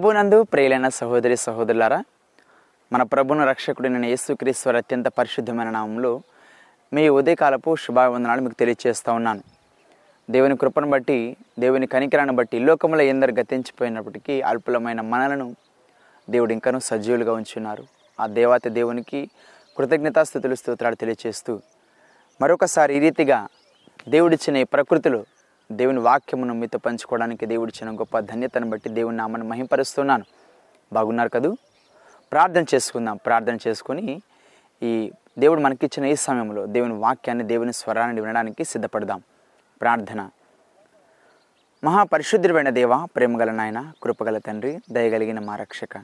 ప్రభునందు ప్రియులైన సహోదరి సహోదరులారా మన ప్రభును రక్షకుడైన యేసుక్రీశ్వర అత్యంత పరిశుద్ధమైన నామంలో మీ ఉదయకాలపు శుభావందనాలు మీకు తెలియజేస్తూ ఉన్నాను. దేవుని కృపను బట్టి దేవుని కనికరాన్ని బట్టి లోకంలో ఎందరు గతించిపోయినప్పటికీ అల్పులమైన మనలను దేవుడు ఇంకనూ సజీవులుగా ఉంచున్నారు. ఆ దేవాతి దేవునికి కృతజ్ఞతాస్థుతులు స్తోత్రాలు తెలియజేస్తూ మరొకసారి ఈ రీతిగా దేవుడిచ్చిన ఈ ప్రకృతిలో దేవుని వాక్యమును మీతో పంచుకోవడానికి దేవుడిచ్చిన గొప్ప ధన్యతను బట్టి దేవుని నామను మహింపరుస్తున్నాను. బాగున్నారు కదూ? ప్రార్థన చేసుకుందాం. ప్రార్థన చేసుకొని ఈ దేవుడు మనకిచ్చిన ఈ సమయంలో దేవుని వాక్యాన్ని దేవుని స్వరాన్ని వినడానికి సిద్ధపడదాం. ప్రార్థన. మహాపరిశుద్ధుడైన దేవ ప్రేమగల నాయన కృపగల తండ్రి దయగలిగిన మా రక్షక.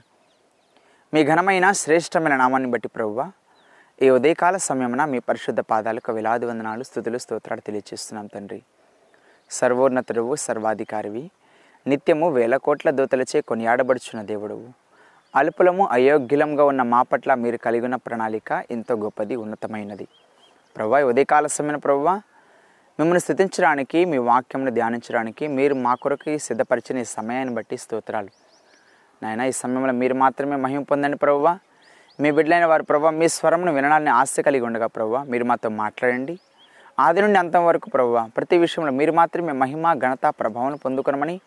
మీ ఘనమైన శ్రేష్టమైన నామాన్ని బట్టి ప్రభువ ఈ ఉదయకాల సమయమున మీ పరిశుద్ధ పాదాలకు వేలాది వందనాలు స్థుతులు స్తోత్రాలు తెలియజేస్తున్నాం తండ్రి. సర్వోన్నతుడవు సర్వాధికారివి. నిత్యము వేల కోట్ల దూతలచే కొనియాడబడుచున్న దేవుడవు. అల్పులము అయోగ్యులంగా ఉన్న మా పట్ల మీరు కలిగి ఉన్న ప్రణాళిక ఎంతో గొప్పది ఉన్నతమైనది. ప్రభా ఈ ఉదయకాల సమయం ప్రభా మిమ్మల్ని స్థుతించడానికి మీ వాక్యంను ధ్యానించడానికి మీరు మా కొరకు సిద్ధపరిచిన ఈ సమయాన్ని బట్టి స్తోత్రాలు. నాయన ఈ సమయంలో మీరు మాత్రమే మహిమ పొందండి ప్రభువా మీ బిడ్డలైన వారు ప్రభావ మీ స్వరంను వినడాన్ని ఆస్తి కలిగి ఉండగా ప్రభావ మీరు మాతో మాట్లాడండి. ఆది నుండి అంతం వరకు ప్రభువ ప్రతి విషయంలో మీరు మాత్రమే మహిమ ఘనత ప్రభావం పొందుకొనమని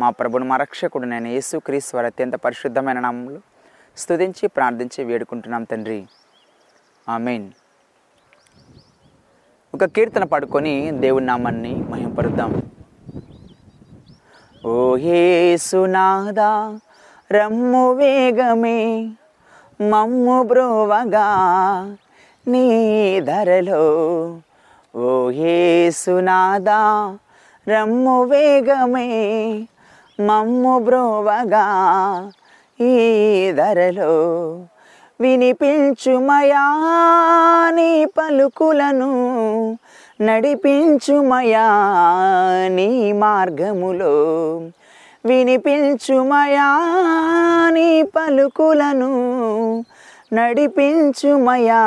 మా ప్రభుని మా రక్షకుడు నేను యేసు వారి అత్యంత పరిశుద్ధమైన నామంలో స్తుతించి ప్రార్థించి వేడుకుంటున్నాం తండ్రి. ఆమెన్. ఒక కీర్తన పాడుకొని దేవుని నామాన్ని మహింపరుద్దాం. ఓ యేసునాదా రమ్ము వేగమే మమ్ము బ్రోవగా నీ ధరలో ఓ సునాదా రమ్ము వేగమే మమ్ము బ్రోవగా ఈ ధరలో వినిపించుమయా నీ పలుకులను నడిపించుమయా నీ మార్గములో వినిపించుమయా నీ పలుకులను నడిపించుమయా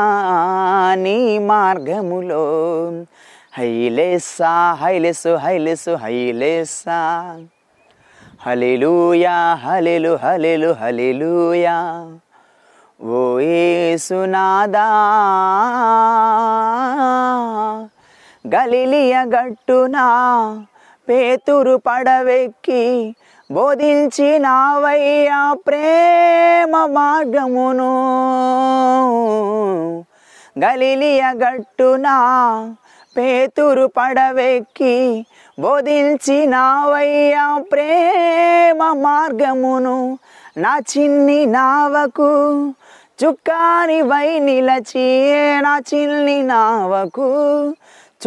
నీ మార్గములో. హైలేసా హైలెసు హైలెసు హైలేసా. హలిలుయా హలిలు హలిలు హలిలుయా ఓ యేసునాదా గలిలియ గట్టునా పేతురు పడవెక్కి బోధించినావయ్యా ప్రేమ మార్గమును. గలిలియ గట్టునా పేతురు పడవెక్కి బోధించినావయ్యా ప్రేమ మార్గమును. నా చిన్ని నావకు చుక్కాని వై నిలచి నా చిన్ని నావకు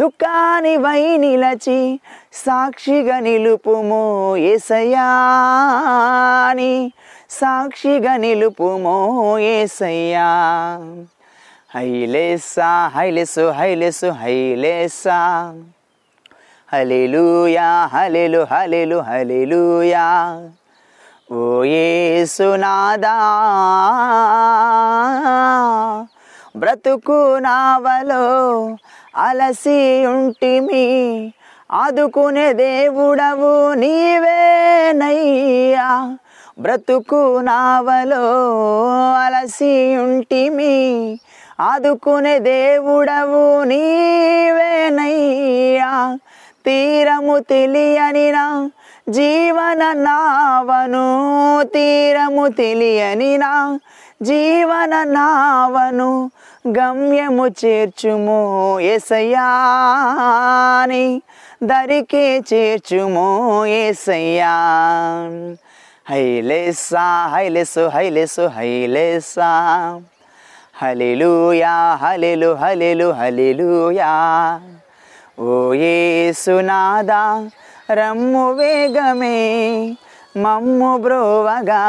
చుక్కాని వై నిలచి సాక్షిగా నిలుపుమో ఏసయ్యాని. సాక్షిగా నిలుపుమో ఏసయ్యా. హైలేసా హైలెసు హైలెసు హైలేసా. హలెలూయా హలెలు హలెలు హలెలూయా ఓ ఏసునాదా బ్రతుకు నావలో అలసి ఉంటిమి. ఆదుకునే దేవుడవు నీవేనయ్యా. బ్రతుకు నావలో అలసి ఉంటిమి. ఆదుకునే దేవుడవు నీవేనయ్యా. తీరము తెలియని నా జీవన నావను తీరము తెలియని నా జీవన నావను గమ్యము చేర్చుము ఎసయ్యాని దరికే చేర్చుము ఏసయ్యా. హైలేసా హైలేసు హైలేసు హైలేసా. హలిలుయా హలిలు హలిలు హలిలుయా ఓ ఏసునాదా రమ్ము వేగమే మమ్ము బ్రోవగా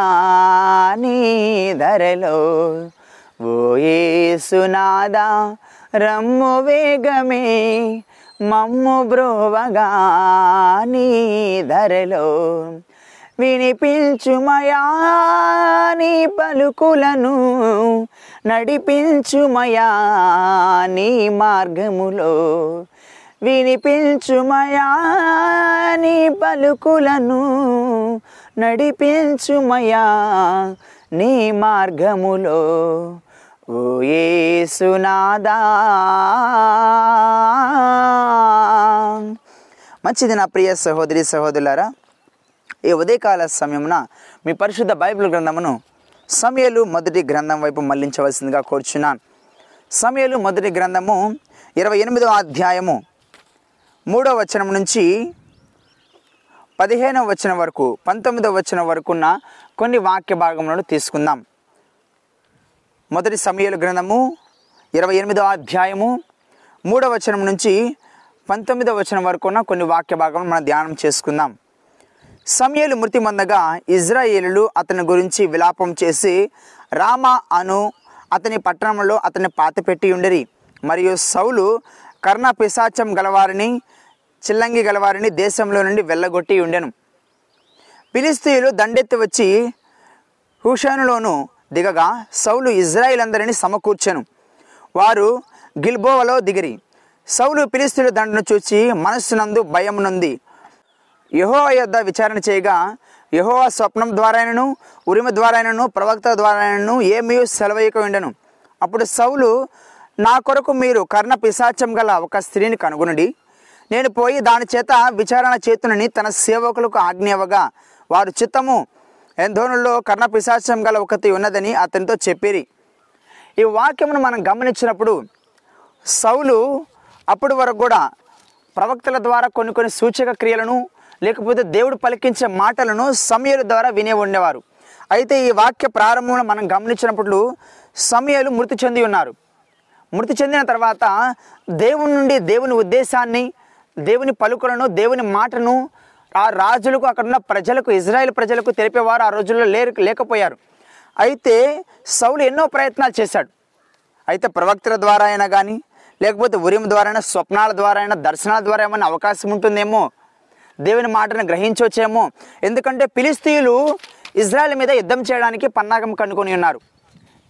నీ ధరలో. ఓ సునాదా రమ్ము వేగమే మమ్ము బ్రోవగా నీ ధరలో. వినిపించుమయా నీ పలుకులను నడిపించుమయా నీ మార్గములో. వినిపించుమయా నీ పలుకులను నడిపించుమయా నీ మార్గములో. ఓ యేసునాదా. మంచిది నా ప్రియ సహోదరి సహోదరులారా ఈ ఉదయకాల సమయమున మీ పరిశుద్ధ బైబిల్ గ్రంథమును సమయలు మొదటి గ్రంథం వైపు మళ్ళించవలసిందిగా కోరుచున్నాను. సమయలు మొదటి గ్రంథము ఇరవై ఎనిమిదవ అధ్యాయము మూడవ వచనం నుంచి పదిహేనవ వచనం వరకు పంతొమ్మిదవ వచనం వరకు ఉన్న కొన్ని వాక్య భాగములను తీసుకుందాం. మొదటి సమయలు గ్రంథము ఇరవై ఎనిమిదవ అధ్యాయము మూడవ వచనం నుంచి పంతొమ్మిదవ వచనం వరకు ఉన్న కొన్ని వాక్య భాగం మనం ధ్యానం చేసుకుందాం. సమయలు మృతి మందగా ఇజ్రాయేలులు అతని గురించి విలాపం చేసి రామ అను అతని పట్టణంలో అతని పాతపెట్టి ఉండరి. మరియు సౌలు కర్ణ పిశాచం గలవారిని చిల్లంగి గలవారిని దేశంలో నుండి వెళ్ళగొట్టి ఉండెను. ఫిలిస్తీయులు దండెత్తి వచ్చి హుషానులోను దిగగా సౌలు ఇజ్రాయిల్ అందరిని సమకూర్చెను. వారు గిల్బోవలో దిగిరి. సౌలు పిలిస్తుల దండను చూచి మనస్సునందు భయమునుంది. యెహోవా యొద్ద విచారణ చేయగా యెహోవా స్వప్నం ద్వారానను ఉరిమ ద్వారానను ప్రవక్త ద్వారానను ఏమీ సెలవయక ఉండను అప్పుడు సౌలు నా కొరకు మీరు కర్ణ పిశాచం గల ఒక స్త్రీని కనుగొనండి. నేను పోయి దాని చేత విచారణ చేతునని తన సేవకులకు ఆజ్ఞ ఇవ్వగా వారు చిత్తము ఎంధోనుల్లో కర్ణ పిశాచం గల ఒకటి ఉన్నదని అతనితో చెప్పిరి. ఈ వాక్యమును మనం గమనించినప్పుడు సౌలు అప్పటి వరకు కూడా ప్రవక్తల ద్వారా కొన్ని కొన్ని సూచక క్రియలను లేకపోతే దేవుడు పలికించే మాటలను సమయల ద్వారా వినే ఉండేవారు. అయితే ఈ వాక్య ప్రారంభంలో మనం గమనించినప్పుడు సమయలు మృతి చెంది ఉన్నారు. మృతి చెందిన తర్వాత దేవుని నుండి దేవుని ఉద్దేశాన్ని దేవుని పలుకులను దేవుని మాటను ఆ రాజులకు అక్కడున్న ప్రజలకు ఇజ్రాయెల్ ప్రజలకు తెలిపేవారు ఆ రోజుల్లో లేరు లేకపోయారు. అయితే సౌలు ఎన్నో ప్రయత్నాలు చేశాడు. అయితే ప్రవక్తల ద్వారా అయినా కానీ లేకపోతే ఉరియం ద్వారా అయినా స్వప్నాల ద్వారా అయినా దర్శనాల ద్వారా ఏమైనా అవకాశం ఉంటుందేమో? దేవుని మాటను గ్రహించవచ్చేమో? ఎందుకంటే పిలిస్తీయులు ఇజ్రాయెల్ మీద యుద్ధం చేయడానికి పన్నాగం కనుకొని ఉన్నారు.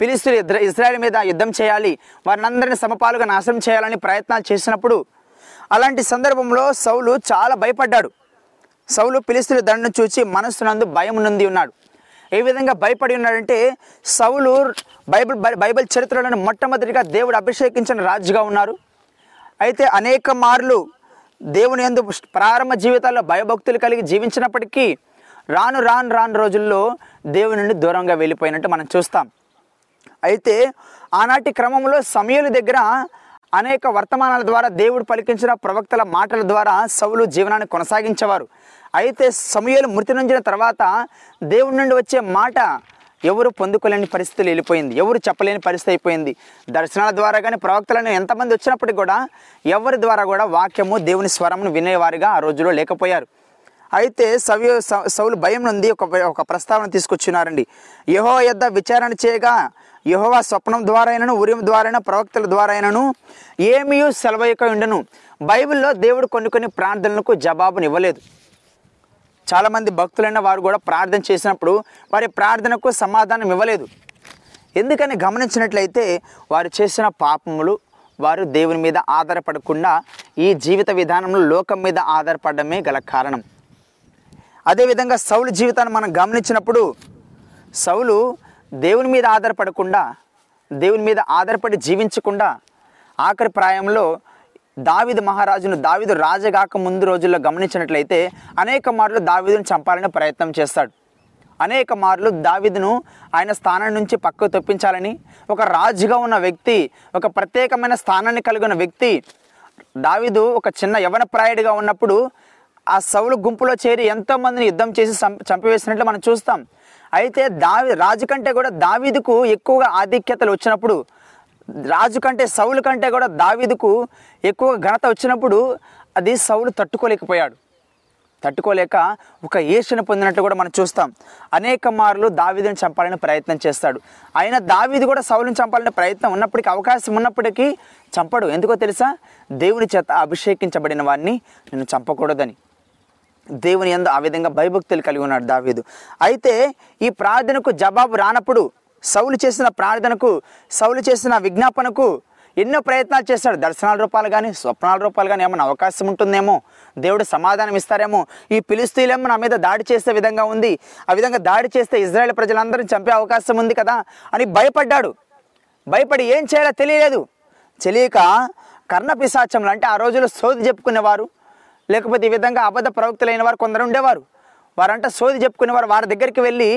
ఫిలిస్తీయులు ఇద్ర ఇజ్రాయెల్ మీద యుద్ధం చేయాలి వారినందరినీ సమపాలుగా నాశనం చేయాలని ప్రయత్నాలు చేసినప్పుడు అలాంటి సందర్భంలో సౌలు చాలా భయపడ్డాడు. సౌలు పిలిస్తున్న దండను చూసి మనస్సునందు భయం నుండి ఉన్నాడు. ఏ విధంగా భయపడి ఉన్నాడంటే సౌలు బైబిల్ బైబిల్ చరిత్రలను మొట్టమొదటిగా దేవుడు అభిషేకించిన రాజుగా ఉన్నారు. అయితే అనేక మార్లు దేవుని ఎందు ప్రారంభ జీవితాల్లో భయభక్తులు కలిగి జీవించినప్పటికీ రాను రాను రాను రోజుల్లో దేవుని నుండి దూరంగా వెళ్ళిపోయినట్టు మనం చూస్తాం. అయితే ఆనాటి క్రమంలో సమయలు దగ్గర అనేక వర్తమానాల ద్వారా దేవుడు పలికించిన ప్రవక్తల మాటల ద్వారా సౌలు జీవనాన్ని కొనసాగించేవారు. అయితే సమయలు మృతి నుంచిన తర్వాత దేవుడి నుండి వచ్చే మాట ఎవరు పొందుకోలేని పరిస్థితులు వెళ్ళిపోయింది ఎవరు చెప్పలేని పరిస్థితి అయిపోయింది. దర్శనాల ద్వారా కానీ ప్రవక్తలను ఎంతమంది వచ్చినప్పటికీ కూడా ఎవరి ద్వారా కూడా వాక్యము దేవుని స్వరమును వినేవారుగా ఆ రోజుల్లో లేకపోయారు. అయితే సవ్య సౌ- సౌలు భయం నుండి ఒక ఒక ప్రస్తావన తీసుకొచ్చినారండి. యహో యొద్ద విచారణ చేయగా యహోవా స్వప్నం ద్వారానను ఉరియం ద్వారానూ ప్రవక్తల ద్వారానను ఏమీ సెలవయక ఉండను. బైబిల్లో దేవుడు కొన్ని కొన్ని ప్రార్థనలకు జవాబునివ్వలేదు. చాలామంది భక్తులైన వారు కూడా ప్రార్థన చేసినప్పుడు వారి ప్రార్థనకు సమాధానం ఇవ్వలేదు ఎందుకని గమనించినట్లయితే వారు చేసిన పాపములు వారు దేవుని మీద ఆధారపడకుండా ఈ జీవిత విధానంలో లోకం మీద ఆధారపడమే గల కారణం. అదేవిధంగా సౌలు జీవితాన్ని మనం గమనించినప్పుడు సౌలు దేవుని మీద ఆధారపడకుండా దేవుని మీద ఆధారపడి జీవించకుండా ఆఖరి ప్రాయంలో దావిదు మహారాజును దావిదు రాజగాక ముందు రోజుల్లో గమనించినట్లయితే అనేక మార్లు దావిదును చంపాలని ప్రయత్నం చేస్తాడు. అనేక మార్లు దావిదును ఆయన స్థానం నుంచి పక్కకు తప్పించాలని ఒక రాజుగా ఉన్న వ్యక్తి ఒక ప్రత్యేకమైన స్థానాన్ని కలిగిన వ్యక్తి దావిదు ఒక చిన్న యవన ప్రాయుడిగా ఉన్నప్పుడు ఆ సౌలు గుంపులో చేరి ఎంతోమందిని యుద్ధం చేసి చంపివేసినట్లు మనం చూస్తాం. అయితే దావి రాజు కంటే కూడా దావీదుకు ఎక్కువగా ఆధిక్యతలు వచ్చినప్పుడు రాజు కంటే సౌలు కంటే కూడా దావీదుకు ఎక్కువ ఘనత వచ్చినప్పుడు అది సౌలు తట్టుకోలేకపోయాడు. తట్టుకోలేక ఒక ఈర్ష్యను పొందినట్టు కూడా మనం చూస్తాం. అనేక మార్లు దావీదుని చంపాలని ప్రయత్నం చేస్తాడు. ఆయన దావీదు కూడా సౌలుని చంపాలనే ప్రయత్నం ఉన్నప్పటికీ అవకాశం ఉన్నప్పటికీ చంపడు. ఎందుకో తెలుసా? దేవుని చేత అభిషేకించబడిన వాడిని నేను చంపకూడదని. దేవుని ఎందు ఆ విధంగా భయభక్తులు కలిగి ఉన్నాడు దావీదు. అయితే ఈ ప్రార్థనకు జవాబు రానప్పుడు సౌలు చేసిన ప్రార్థనకు సౌలు చేసిన విజ్ఞాపనకు ఎన్నో ప్రయత్నాలు చేస్తాడు దర్శనాల రూపాలు కానీ స్వప్నాల రూపాలు కానీ ఏమైనా అవకాశం ఉంటుందేమో? దేవుడు సమాధానం ఇస్తారేమో? ఈ పిలుస్తీలేమో నా మీద దాడి చేసే విధంగా ఉంది. ఆ విధంగా దాడి చేస్తే ఇజ్రాయెల్ ప్రజలందరినీ చంపే అవకాశం ఉంది కదా అని భయపడ్డాడు. భయపడి ఏం చేయాలో తెలియలేదు. తెలియక కర్ణ పిశాచంలు అంటే ఆ రోజుల్లో సోది చెప్పుకునేవారు. లేకపోతే ఈ విధంగా అబద్ధ ప్రవక్తులైన వారు కొందరు ఉండేవారు. వారంటే సోది చెప్పుకునేవారు. వారి దగ్గరికి వెళ్ళి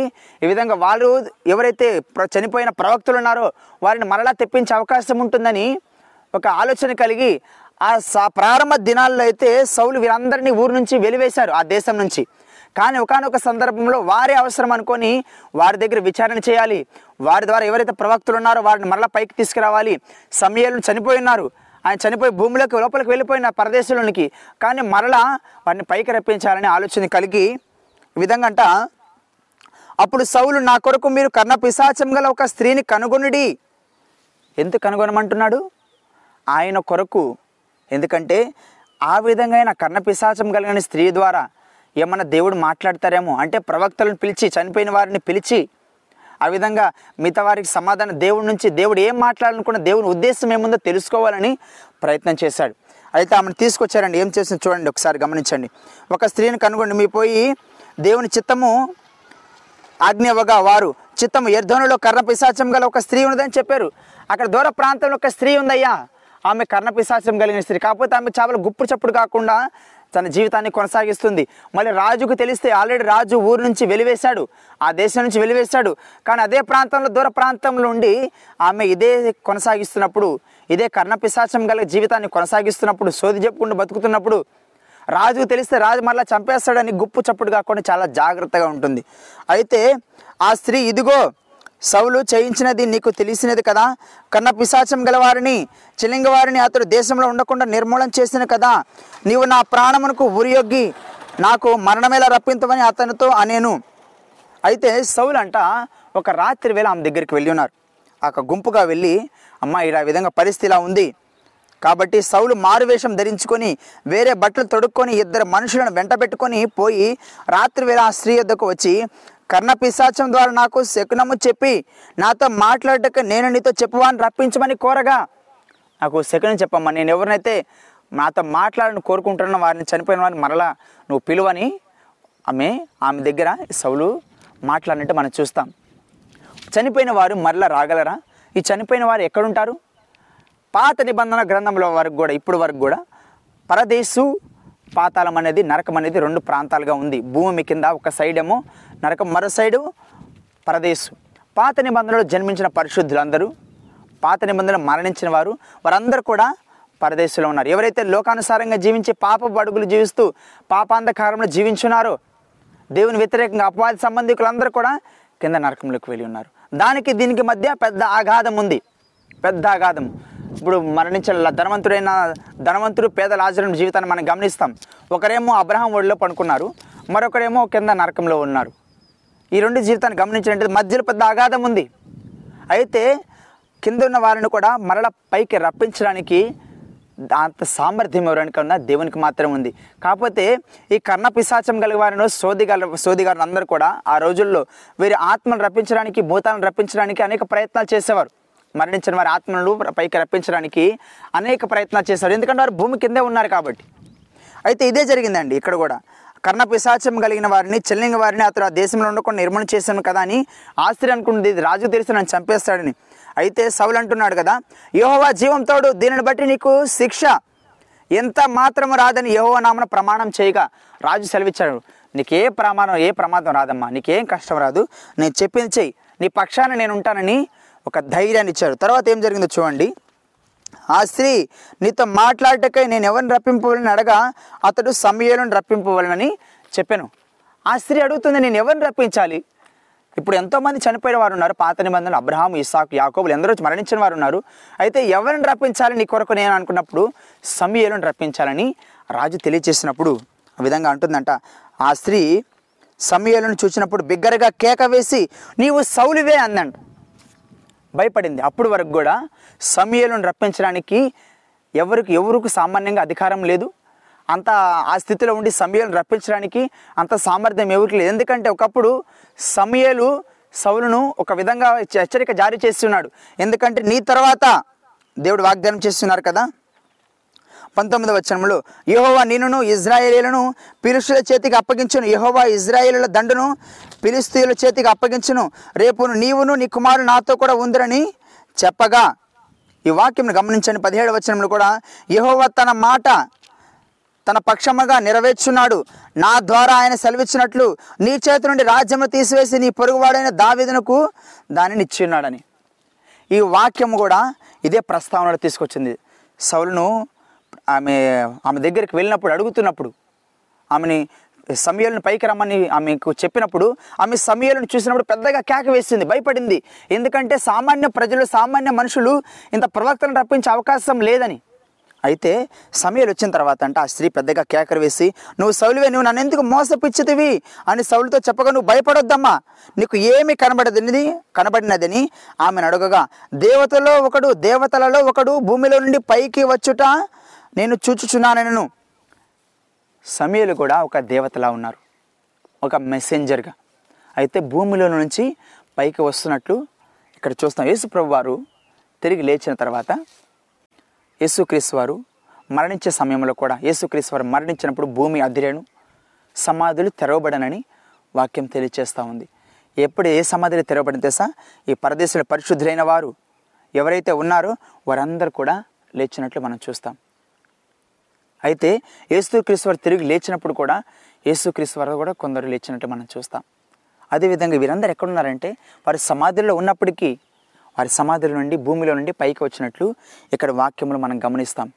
ఈ విధంగా వాళ్ళు ఎవరైతే చనిపోయిన ప్రవక్తులు ఉన్నారో వారిని మరలా తెప్పించే అవకాశం ఉంటుందని ఒక ఆలోచన కలిగి ఆ సా ప్రారంభ దినాల్లో అయితే సౌలు వీరందరినీ ఊరు నుంచి వెలివేశారు ఆ దేశం నుంచి. కానీ ఒకనొక సందర్భంలో వారే అవసరం అనుకొని వారి దగ్గర విచారణ చేయాలి. వారి ద్వారా ఎవరైతే ప్రవక్తులు ఉన్నారో వారిని మరలా పైకి తీసుకురావాలి. సమయాలు చనిపోయి ఉన్నారు. ఆయన చనిపోయి భూమిలోకి లోపలికి వెళ్ళిపోయిన పరదేశంలోనికి కానీ మరలా వారిని పైకి రప్పించాలని ఆలోచన కలిగి విధంగా అంట అప్పుడు సౌలు నా కొరకు మీరు కర్ణ పిశాచం గల ఒక స్త్రీని కనుగొనుడి. ఎందుకు కనుగొనమంటున్నాడు? ఆయన కొరకు. ఎందుకంటే ఆ విధంగా ఆయన కర్ణ పిశాచం కలిగిన స్త్రీ ద్వారా ఏమన్నా దేవుడు మాట్లాడతారేమో. అంటే ప్రవక్తలను పిలిచి చనిపోయిన వారిని పిలిచి ఆ విధంగా మిగతా వారికి సమాధానం దేవుడి నుంచి దేవుడు ఏం మాట్లాడాలనుకున్న దేవుని ఉద్దేశం ఏముందో తెలుసుకోవాలని ప్రయత్నం చేశాడు. అయితే ఆమెను తీసుకొచ్చారండి. ఏం చేసింది చూడండి ఒకసారి గమనించండి. ఒక స్త్రీని కనుగొండి. మీ పోయి దేవుని చిత్తము ఆజ్ఞవగా వారు చిత్తము ఎర్ధనులో కర్ణ పిశాచం గల ఒక స్త్రీ ఉన్నదని చెప్పారు. అక్కడ దూర ప్రాంతంలో ఒక స్త్రీ ఉందయ్యా. ఆమె కర్ణ పిశాచం కలిగిన స్త్రీ. కాకపోతే ఆమె చేపలు గుప్పుడు చప్పుడు కాకుండా తన జీవితాన్ని కొనసాగిస్తుంది. మళ్ళీ రాజుకు తెలిస్తే ఆల్రెడీ రాజు ఊరు నుంచి వెలివేశాడు. ఆ దేశం నుంచి వెలివేశాడు. కానీ అదే ప్రాంతంలో దూర ప్రాంతంలో ఉండి ఆమె ఇదే కొనసాగిస్తున్నప్పుడు ఇదే కర్ణపిశాచం గల జీవితాన్ని కొనసాగిస్తున్నప్పుడు సోది చెప్పుకుంటూ బతుకుతున్నప్పుడు రాజుకు తెలిస్తే రాజు మళ్ళీ చంపేస్తాడని గుప్పు చప్పుడు కాకుండా చాలా జాగ్రత్తగా ఉంటుంది. అయితే ఆ స్త్రీ ఇదిగో సౌలు చేయించినది నీకు తెలిసినది కదా? కన్న పిశాచం గలవారిని చిలింగవారిని అతడు దేశంలో ఉండకుండా నిర్మూలన చేసిన కదా? నీవు నా ప్రాణమునకు ఉరియొగ్గి నాకు మరణమేలా రప్పింతమని అతనితో అనేను. అయితే సౌలు అంట ఒక రాత్రి వేళ ఆమె దగ్గరికి వెళ్ళి ఉన్నారు. ఆ గుంపుగా వెళ్ళి అమ్మ ఇలా విధంగా పరిస్థితి ఇలా ఉంది. కాబట్టి సౌలు మారువేషం ధరించుకొని వేరే బట్టలు తొడుక్కొని ఇద్దరు మనుషులను వెంట పెట్టుకొని పోయి రాత్రి వేళ ఆ స్త్రీ వద్దకు వచ్చి కర్ణ పిశాచం ద్వారా నాకు శకునము చెప్పి నాతో మాట్లాడటం నేను నీతో చెప్పువాని రప్పించమని కోరగా నాకు శకునం చెప్పమ్మా నేను ఎవరినైతే నాతో మాట్లాడని కోరుకుంటున్న వారిని చనిపోయిన వారిని మరలా నువ్వు పిలువని ఆమె ఆమె దగ్గర సౌలు మాట్లాడినట్టు మనం చూస్తాం. చనిపోయిన వారు మరలా రాగలరా? ఈ చనిపోయిన వారు ఎక్కడుంటారు? పాత నిబంధన గ్రంథంలో వరకు కూడా ఇప్పుడు వరకు కూడా పరదేశు పాతాళం అనేది నరకం అనేది రెండు ప్రాంతాలుగా ఉంది. భూమి కింద ఒక సైడ్ ఏమో నరకం మరో సైడు పరదేశు. పాత నిబంధనలో జన్మించిన పరిశుద్ధులందరూ పాత నిబంధనలు మరణించిన వారు వారందరూ కూడా పరదేశంలో ఉన్నారు. ఎవరైతే లోకానుసారంగా జీవించి పాప అడుగులు జీవిస్తూ పాపాంధకారంలో జీవించున్నారో దేవుని వ్యతిరేకంగా అపవాది సంబంధికులందరూ కూడా కింద నరకంలోకి వెళ్ళి ఉన్నారు. దానికి దీనికి మధ్య పెద్ద ఆఘాతం ఉంది. పెద్ద ఆఘాతం. ఇప్పుడు మరణించిన ధనవంతుడైన ధనవంతుడు పేద ఆచరణ జీవితాన్ని మనం గమనిస్తాం. ఒకరేమో అబ్రహం ఒడిలో పడుకున్నారు. మరొకరేమో కింద నరకంలో ఉన్నారు. ఈ రెండు జీవితాన్ని గమనించినట్టు మధ్యలో పెద్ద అగాధం ఉంది. అయితే కింద ఉన్న వారిని కూడా మరల పైకి రప్పించడానికి అంత సామర్థ్యం ఎవరికి దేవునికి మాత్రం ఉంది. కాకపోతే ఈ కర్ణ పిశాచం కలిగి వారిని సోదిగారు సోదిగారులు అందరూ కూడా ఆ రోజుల్లో వీరి ఆత్మను రప్పించడానికి భూతాలను రప్పించడానికి అనేక ప్రయత్నాలు చేసేవారు. మరణించిన వారి ఆత్మలను పైకి రప్పించడానికి అనేక ప్రయత్నాలు చేశారు. ఎందుకంటే వారు భూమి కిందే ఉన్నారు కాబట్టి. అయితే ఇదే జరిగిందండి ఇక్కడ కూడా. కర్ణ పిశాచం కలిగిన వారిని చెల్లింగ వారిని అతడు ఆ దేశంలో ఉండకుండా నిర్మూలన చేశాను కదా అని ఆస్తి అనుకుంటుంది రాజు తెలిసి నన్ను చంపేస్తాడని. అయితే సౌలు అంటున్నాడు కదా యహోవా జీవంతోడు దీనిని బట్టి నీకు శిక్ష. ఎంత మాత్రము రాదని యహోవా నామన ప్రమాణం చేయగా రాజు సెలవిచ్చాడు. ఏ ప్రమాణం ఏ ప్రమాదం రాదమ్మా. నీకేం కష్టం రాదు. నేను చెప్పింది చెయ్యి. నీ పక్షాన నేను ఉంటానని ఒక ధైర్యాన్ని ఇచ్చాడు తర్వాత ఏం జరిగిందో చూడండి. ఆ స్త్రీ నీతో మాట్లాడటకై నేను ఎవరిని రప్పింపవాలని అడగా అతడు సమయలను రప్పింపవాలని చెప్పాను. ఆ స్త్రీ అడుగుతుంది నేను ఎవరిని రప్పించాలి? ఇప్పుడు ఎంతోమంది చనిపోయిన వారు ఉన్నారు. పాత నిబంధనలు అబ్రహాం ఇసాకు యాకోబులు ఎందరో మరణించిన వారు ఉన్నారు. అయితే ఎవరిని రప్పించాలి నీ కొరకు నేను అనుకున్నప్పుడు సమయలను రప్పించాలని రాజు తెలియచేసినప్పుడు ఆ విధంగా అంటుందంట. ఆ స్త్రీ సమయాలను చూసినప్పుడు బిగ్గరగా కేక వేసి నీవు సౌలివే అందంట భయపడింది. అప్పుడు వరకు కూడా సమయలను రప్పించడానికి ఎవరికి ఎవరికి సామాన్యంగా అధికారం లేదు. అంత ఆ స్థితిలో ఉండి సమయాలను రప్పించడానికి అంత సామర్థ్యం ఎవరికి లేదు. ఎందుకంటే ఒకప్పుడు సమయాలు సౌలును ఒక విధంగా హెచ్చరిక జారీ చేస్తున్నాడు. ఎందుకంటే నీ తర్వాత దేవుడు వాగ్దానం చేస్తున్నారు కదా? పంతొమ్మిదవ వచనంలో యహోవా నిన్నును ఇజ్రాయేలీలను పిలుస్తుల చేతికి అప్పగించును. యెహోవా ఇజ్రాయేలుల దండును పిలిస్తీయుల చేతికి అప్పగించును. రేపు నీవును నీ కుమారుడు నాతో కూడా ఉందిరని చెప్పగా ఈ వాక్యం గమనించండి. పదిహేడు వచనంలో కూడా యహోవా తన మాట తన పక్షముగా నెరవేర్చున్నాడు. నా ద్వారా ఆయన సెలవిచ్చినట్లు నీ చేతి నుండి రాజ్యము తీసివేసి నీ పొరుగువాడైన దావేదనకు దానిని ఇచ్చిన్నాడని ఈ వాక్యం కూడా ఇదే ప్రస్తావనలో తీసుకొచ్చింది. సౌలును ఆమె ఆమె దగ్గరికి వెళ్ళినప్పుడు అడుగుతున్నప్పుడు ఆమెని సమయాలను పైకి రమ్మని ఆమెకు చెప్పినప్పుడు ఆమె సమయాలను చూసినప్పుడు పెద్దగా కేక వేసింది భయపడింది. ఎందుకంటే సామాన్య ప్రజలు సామాన్య మనుషులు ఇంత ప్రవక్తను రప్పించే అవకాశం లేదని. అయితే సమయాలు వచ్చిన తర్వాత అంటే ఆ స్త్రీ పెద్దగా కేకలు వేసి నువ్వు సౌలువే నువ్వు నన్ను ఎందుకు మోసపిచ్చితివి అని సౌలుతో చెప్పగా నువ్వు భయపడొద్దమ్మా నీకు ఏమి కనబడదని కనబడినదని ఆమెను అడగగా దేవతలో ఒకడు దేవతలలో ఒకడు భూమిలో నుండి పైకి వచ్చుట నేను చూచుచున్నానను సమయలు కూడా ఒక దేవతలా ఉన్నారు. ఒక మెసెంజర్గా అయితే భూమిలో నుంచి పైకి వస్తున్నట్లు ఇక్కడ చూస్తాం యేసుప్రభు వారు తిరిగి లేచిన తర్వాత యేసుక్రీస్తు వారు మరణించే సమయంలో కూడా యేసుక్రీస్తు వారు మరణించినప్పుడు భూమి అదిరేను. సమాధులు తెరవబడనని వాక్యం తెలియచేస్తూ ఉంది. ఎప్పుడు ఏ సమాధులు తెరవబడిన తెసా ఈ పరదేశంలో పరిశుద్ధులైన వారు ఎవరైతే ఉన్నారో వారందరూ కూడా లేచినట్లు మనం చూస్తాం. అయితే యేసుక్రీస్తు వారు తిరిగి లేచినప్పుడు కూడా యేసుక్రీస్తు వారు కూడా కొందరు లేచినట్టు మనం చూస్తాం. అదేవిధంగా వీరందరూ ఎక్కడున్నారంటే వారి సమాధుల్లో ఉన్నప్పటికీ వారి సమాధుల నుండి భూమిలో నుండి పైకి వచ్చినట్లు ఇక్కడ వాక్యములు మనం గమనిస్తాం.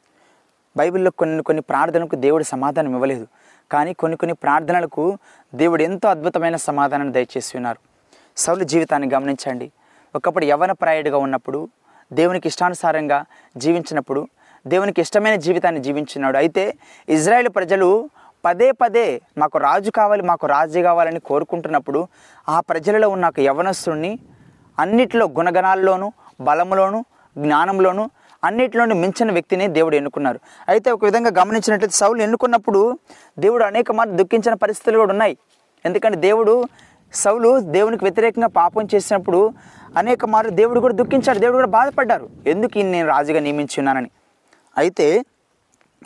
బైబిల్లో కొన్ని కొన్ని ప్రార్థనలకు దేవుడు సమాధానం ఇవ్వలేదు. కానీ కొన్ని కొన్ని ప్రార్థనలకు దేవుడు ఎంతో అద్భుతమైన సమాధానం దయచేసి ఉన్నారు. సౌలు జీవితాన్ని గమనించండి. ఒకప్పుడు యవన ప్రాయుడిగా ఉన్నప్పుడు దేవునికి ఇష్టానుసారంగా జీవించినప్పుడు దేవునికి ఇష్టమైన జీవితాన్ని జీవించినాడు. అయితే ఇజ్రాయెల్ ప్రజలు పదే పదే మాకు రాజు కావాలి మాకు రాజు కావాలని కోరుకుంటున్నప్పుడు ఆ ప్రజలలో ఉన్న ఒక యవనస్తుడిని అన్నిట్లో గుణగణాల్లోనూ బలంలోనూ జ్ఞానంలోనూ అన్నిటిలోనూ మించిన వ్యక్తిని దేవుడు ఎన్నుకున్నారు. అయితే ఒక విధంగా గమనించినట్లయితే సౌలు ఎన్నుకున్నప్పుడు దేవుడు అనేక మార్లు దుఃఖించిన పరిస్థితులు కూడా ఉన్నాయి. ఎందుకంటే దేవుడు సౌలు దేవునికి వ్యతిరేకంగా పాపం చేసినప్పుడు అనేక మార్లు దేవుడు కూడా దుఃఖించాడు దేవుడు కూడా బాధపడ్డారు. ఎందుకు నేను రాజుగా నియమించున్నానని అయితే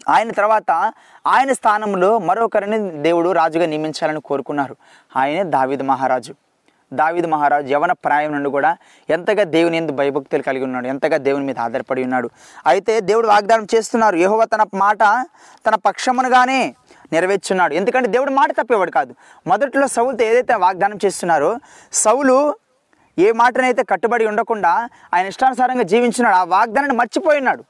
ఆయన తర్వాత ఆయన స్థానంలో మరొకరిని దేవుడు రాజుగా నియమించాలని కోరుకున్నారు. ఆయనే దావిద్ మహారాజు. దావిద్ మహారాజు యవన ప్రాయం నుండి కూడా ఎంతగా దేవుని ఎందు భయభక్తులు కలిగి ఉన్నాడు ఎంతగా దేవుని మీద ఆధారపడి ఉన్నాడు. అయితే దేవుడు వాగ్దానం చేస్తున్నారు. యహోవ తన మాట తన పక్షమునుగానే నెరవేర్చున్నాడు. ఎందుకంటే దేవుడు మాట తప్పేవాడు కాదు. మొదట్లో సౌలుతో ఏదైతే వాగ్దానం చేస్తున్నారో సౌలు ఏ మాటనైతే కట్టుబడి ఉండకుండా ఆయన ఇష్టానుసారంగా జీవించున్నాడు ఆ వాగ్దానాన్ని మర్చిపోయినాడు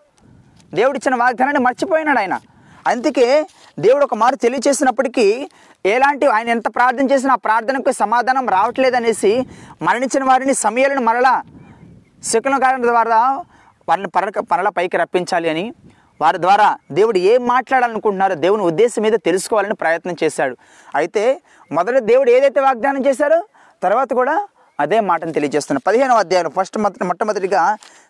దేవుడిచ్చిన వాగ్దానాన్ని మర్చిపోయినాడు ఆయన. అందుకే దేవుడు ఒక మారు తెలియచేసినప్పటికీ ఎలాంటి ఆయన ఎంత ప్రార్థన చేసినా ఆ ప్రార్థనకు సమాధానం రావట్లేదనేసి మరణించిన వారిని సమయాలను మరలా శకుల కారణం ద్వారా వారిని పరక పరల పైకి రప్పించాలి అని వారి ద్వారా దేవుడు ఏం మాట్లాడాలనుకుంటున్నారో దేవుని ఉద్దేశం మీద తెలుసుకోవాలని ప్రయత్నం చేశాడు. అయితే మొదట దేవుడు ఏదైతే వాగ్దానం చేశారో తర్వాత కూడా అదే మాటను తెలియజేస్తున్న పదిహేనవ అధ్యాయంలో ఫస్ట్ మొదటి మొట్టమొదటిగా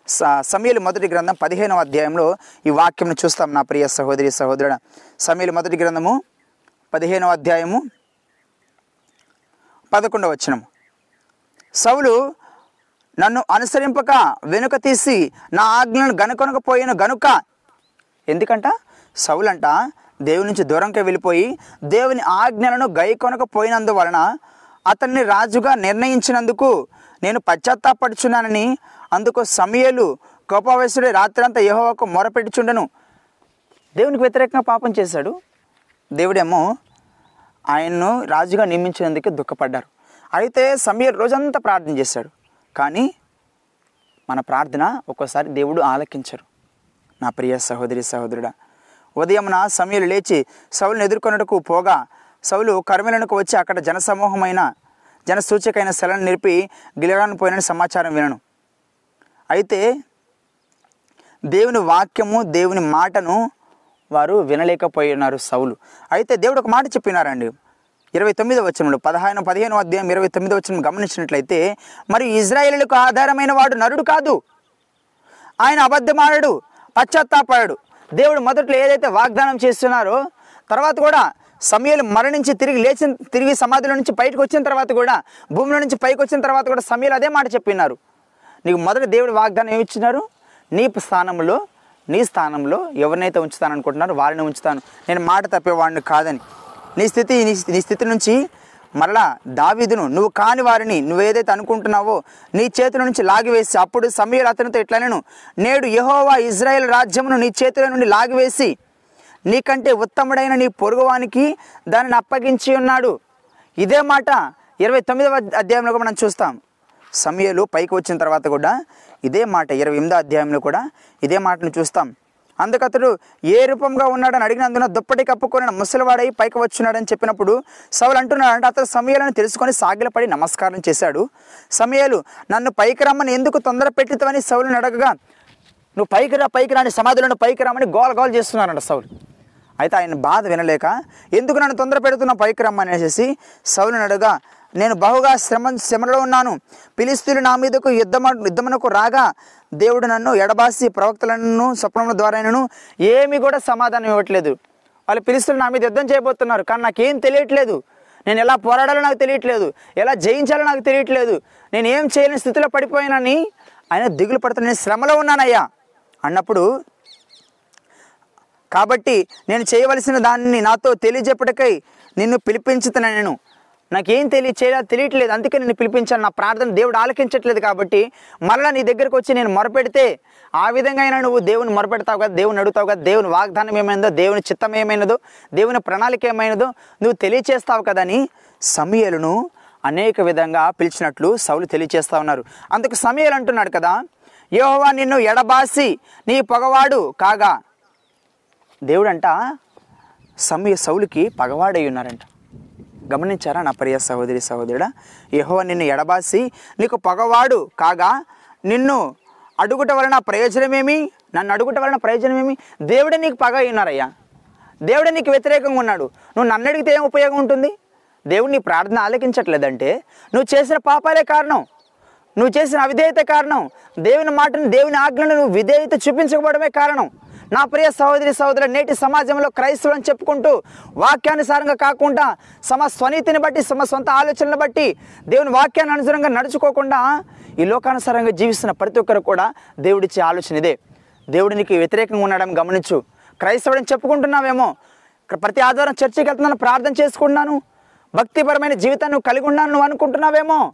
స- సమయలు మొదటి గ్రంథం పదిహేనవ అధ్యాయంలో ఈ వాక్యం చూస్తాం నా ప్రియ సహోదరి సహోదరుడు. సమయలు మొదటి గ్రంథము పదిహేనవ అధ్యాయము పదకొండవ వచనము. సౌలు నన్ను అనుసరింపక వెనుక తీసి నా ఆజ్ఞలను గనుకొనకపోయిన గనుక ఎందుకంట? సౌలంట దేవుని నుంచి దూరంగా వెళ్ళిపోయి దేవుని ఆజ్ఞలను గైకొనకపోయినందువలన అతన్ని రాజుగా నిర్ణయించినందుకు నేను పశ్చాత్తాపడుచున్నానని అందుకు సమయలు కోపావేశుడే రాత్రంతా యహోవాకు మొరపెట్టుచుండను. దేవునికి వ్యతిరేకంగా పాపం చేశాడు. దేవుడేమో ఆయన్ను రాజుగా నియమించినందుకే దుఃఖపడ్డారు. అయితే సమీర్ రోజంతా ప్రార్థన చేశాడు. కానీ మన ప్రార్థన ఒక్కోసారి దేవుడు ఆలకించరు. నా ప్రియ సహోదరి సహోదరుడా ఉదయమున సమయలు లేచి సౌలను ఎదుర్కొన్నటకు పోగా సౌలు కర్మలకు వచ్చి అక్కడ జనసమూహమైన జనసూచకైన శలను నిలిపి గిలగాను పోయిన సమాచారం వినను. అయితే దేవుని వాక్యము దేవుని మాటను వారు వినలేకపోయి ఉన్నారు సౌలు. అయితే దేవుడు ఒక మాట చెప్పినారండి. ఇరవై తొమ్మిదో వచనంలో పదహారు పదిహేను అధ్యాయం ఇరవై తొమ్మిదో వచనం గమనించినట్లయితే మరి ఇజ్రాయేలులకు ఆధారమైన వాడు నరుడు కాదు. ఆయన అబద్ధమాడాడు పశ్చాత్తాపాడు దేవుడు మొదట్లో ఏదైతే వాగ్దానం చేస్తున్నారో తర్వాత కూడా సమయాలు మరణించి తిరిగి లేచిన తిరిగి సమాధిలో నుంచి బయటకు వచ్చిన తర్వాత కూడా భూమిలో నుంచి పైకి వచ్చిన తర్వాత కూడా సమయలు అదే మాట చెప్పినారు. నీకు మొదట దేవుడు వాగ్దానం ఏమిచ్చినారు నీ స్థానంలో నీ స్థానంలో ఎవరినైతే ఉంచుతాను అనుకుంటున్నారో వారిని ఉంచుతాను. నేను మాట తప్పేవాడిని కాదని. నీ స్థితి నీ నీ స్థితి నుంచి మరలా దావీదును నువ్వు కాని వారిని నువ్వేదైతే అనుకుంటున్నావో నీ చేతుల నుంచి లాగివేసి అప్పుడు సమీయులు అతనితో ఇట్లనెను నేడు యహోవా ఇజ్రాయెల్ రాజ్యమును నీ చేతుల నుండి లాగివేసి నీకంటే ఉత్తముడైన నీ పొరుగువానికి దానిని అప్పగించి ఉన్నాడు. ఇదే మాట ఇరవై తొమ్మిదవ అధ్యాయంలో మనం చూస్తాం. సమయలు పైకి వచ్చిన తర్వాత కూడా ఇదే మాట ఇరవై ఎనిమిదో అధ్యాయంలో కూడా ఇదే మాటను చూస్తాం. అందుకతడు ఏ రూపంగా ఉన్నాడని అడిగినందున దుప్పటి కప్పుకొని ముసలివాడై పైకి వచ్చున్నాడని చెప్పినప్పుడు సౌలు అంటున్నాడు అంటే అతను సమయాలను తెలుసుకొని సాగిలపడి నమస్కారం చేశాడు. సమయాలు నన్ను పైకి రమ్మని ఎందుకు తొందర పెట్టితవని సౌలుని అడగగా నువ్వు పైకి రా పైకి రాని సమాధులను పైకి రామని గోల గోల చేస్తున్నానంట సౌలు. అయితే ఆయన బాధ వినలేక ఎందుకు నన్ను తొందర పెడుతున్న పైకి రమ్మనేసి సౌలుని నేను బహుగా శ్రమ శ్రమలో ఉన్నాను. పిలిస్తులు నా మీదకు యుద్ధమ యుద్ధమునకు రాగా దేవుడు నన్ను ఎడబాసి ప్రవక్తలను స్వప్నముల ద్వారాను ఏమీ కూడా సమాధానం ఇవ్వట్లేదు. వాళ్ళు పిలిస్తులు నా మీద యుద్ధం చేయబోతున్నారు. కానీ నాకేం తెలియట్లేదు. నేను ఎలా పోరాడాలో నాకు తెలియట్లేదు. ఎలా జయించాలో నాకు తెలియట్లేదు. నేను ఏం చేయలేని స్థితిలో పడిపోయానని ఆయన దిగులు పడుతున్న నేను శ్రమలో ఉన్నానయ్యా అన్నప్పుడు కాబట్టి నేను చేయవలసిన దానిని నాతో తెలియజెప్పటికై నిన్ను పిలిపించుతున్నా నేను. నాకేం తెలియ చేయాలో తెలియట్లేదు. అందుకే నేను పిలిపించాను. నా ప్రార్థన దేవుడు ఆలకించట్లేదు కాబట్టి మరలా నీ దగ్గరకు వచ్చి నేను మొరపెడితే ఆ విధంగా అయినా నువ్వు దేవుని మొరపెడతావు కదా దేవుని అడుగుతావు కదా దేవుని వాగ్దానం ఏమైందో దేవుని చిత్తం ఏమైనదో దేవుని ప్రణాళిక ఏమైనదో నువ్వు తెలియచేస్తావు కదని సమయలను అనేక విధంగా పిలిచినట్లు సౌలు తెలియచేస్తా ఉన్నారు. అందుకు సమయలు అంటున్నాడు కదా యోహవా నిన్ను ఎడబాసి నీ పొగవాడు కాగా దేవుడంట సమయ సౌలుకి పగవాడై ఉన్నారంట. గమనించారా నా ప్రియ సహోదరి సహోదరుడా? యహోవ నిన్ను ఎడబాసి నీకు పగవాడు కాగా నిన్ను అడుగుట వలన ప్రయోజనమేమి? నన్ను అడుగుట వలన ప్రయోజనమేమి? దేవుడే నీకు పగ అయి దేవుడే నీకు వ్యతిరేకంగా ఉన్నాడు. నువ్వు నన్ను అడిగితే ఏం ఉపయోగం ఉంటుంది? దేవుడు నీ ప్రార్థన ఆలకించట్లేదంటే నువ్వు చేసిన పాపాలే కారణం. నువ్వు చేసిన అవిధేయత కారణం. దేవుని మాటను దేవుని ఆజ్ఞను నువ్వు విధేయత చూపించకపోవడమే కారణం. నా ప్రియ సహోదరి సహోదరు నేటి సమాజంలో క్రైస్తవులు అని చెప్పుకుంటూ వాక్యానుసారంగా కాకుండా సమ స్వనీతిని బట్టి సమ సొంత ఆలోచనలు బట్టి దేవుని వాక్యాన్ని అనుసారంగా నడుచుకోకుండా ఈ లోకానుసారంగా జీవిస్తున్న ప్రతి ఒక్కరు కూడా దేవుడిచ్చే ఆలోచన ఇదే. దేవుడినికి వ్యతిరేకంగా ఉండడం గమనించు. క్రైస్తవుడిని చెప్పుకుంటున్నావేమో? ప్రతి ఆదివారం చర్చికి వెళ్తున్నాను ప్రార్థన చేసుకుంటున్నాను భక్తిపరమైన జీవితాన్ని కలిగి ఉన్నాను నువ్వు అనుకుంటున్నావేమో?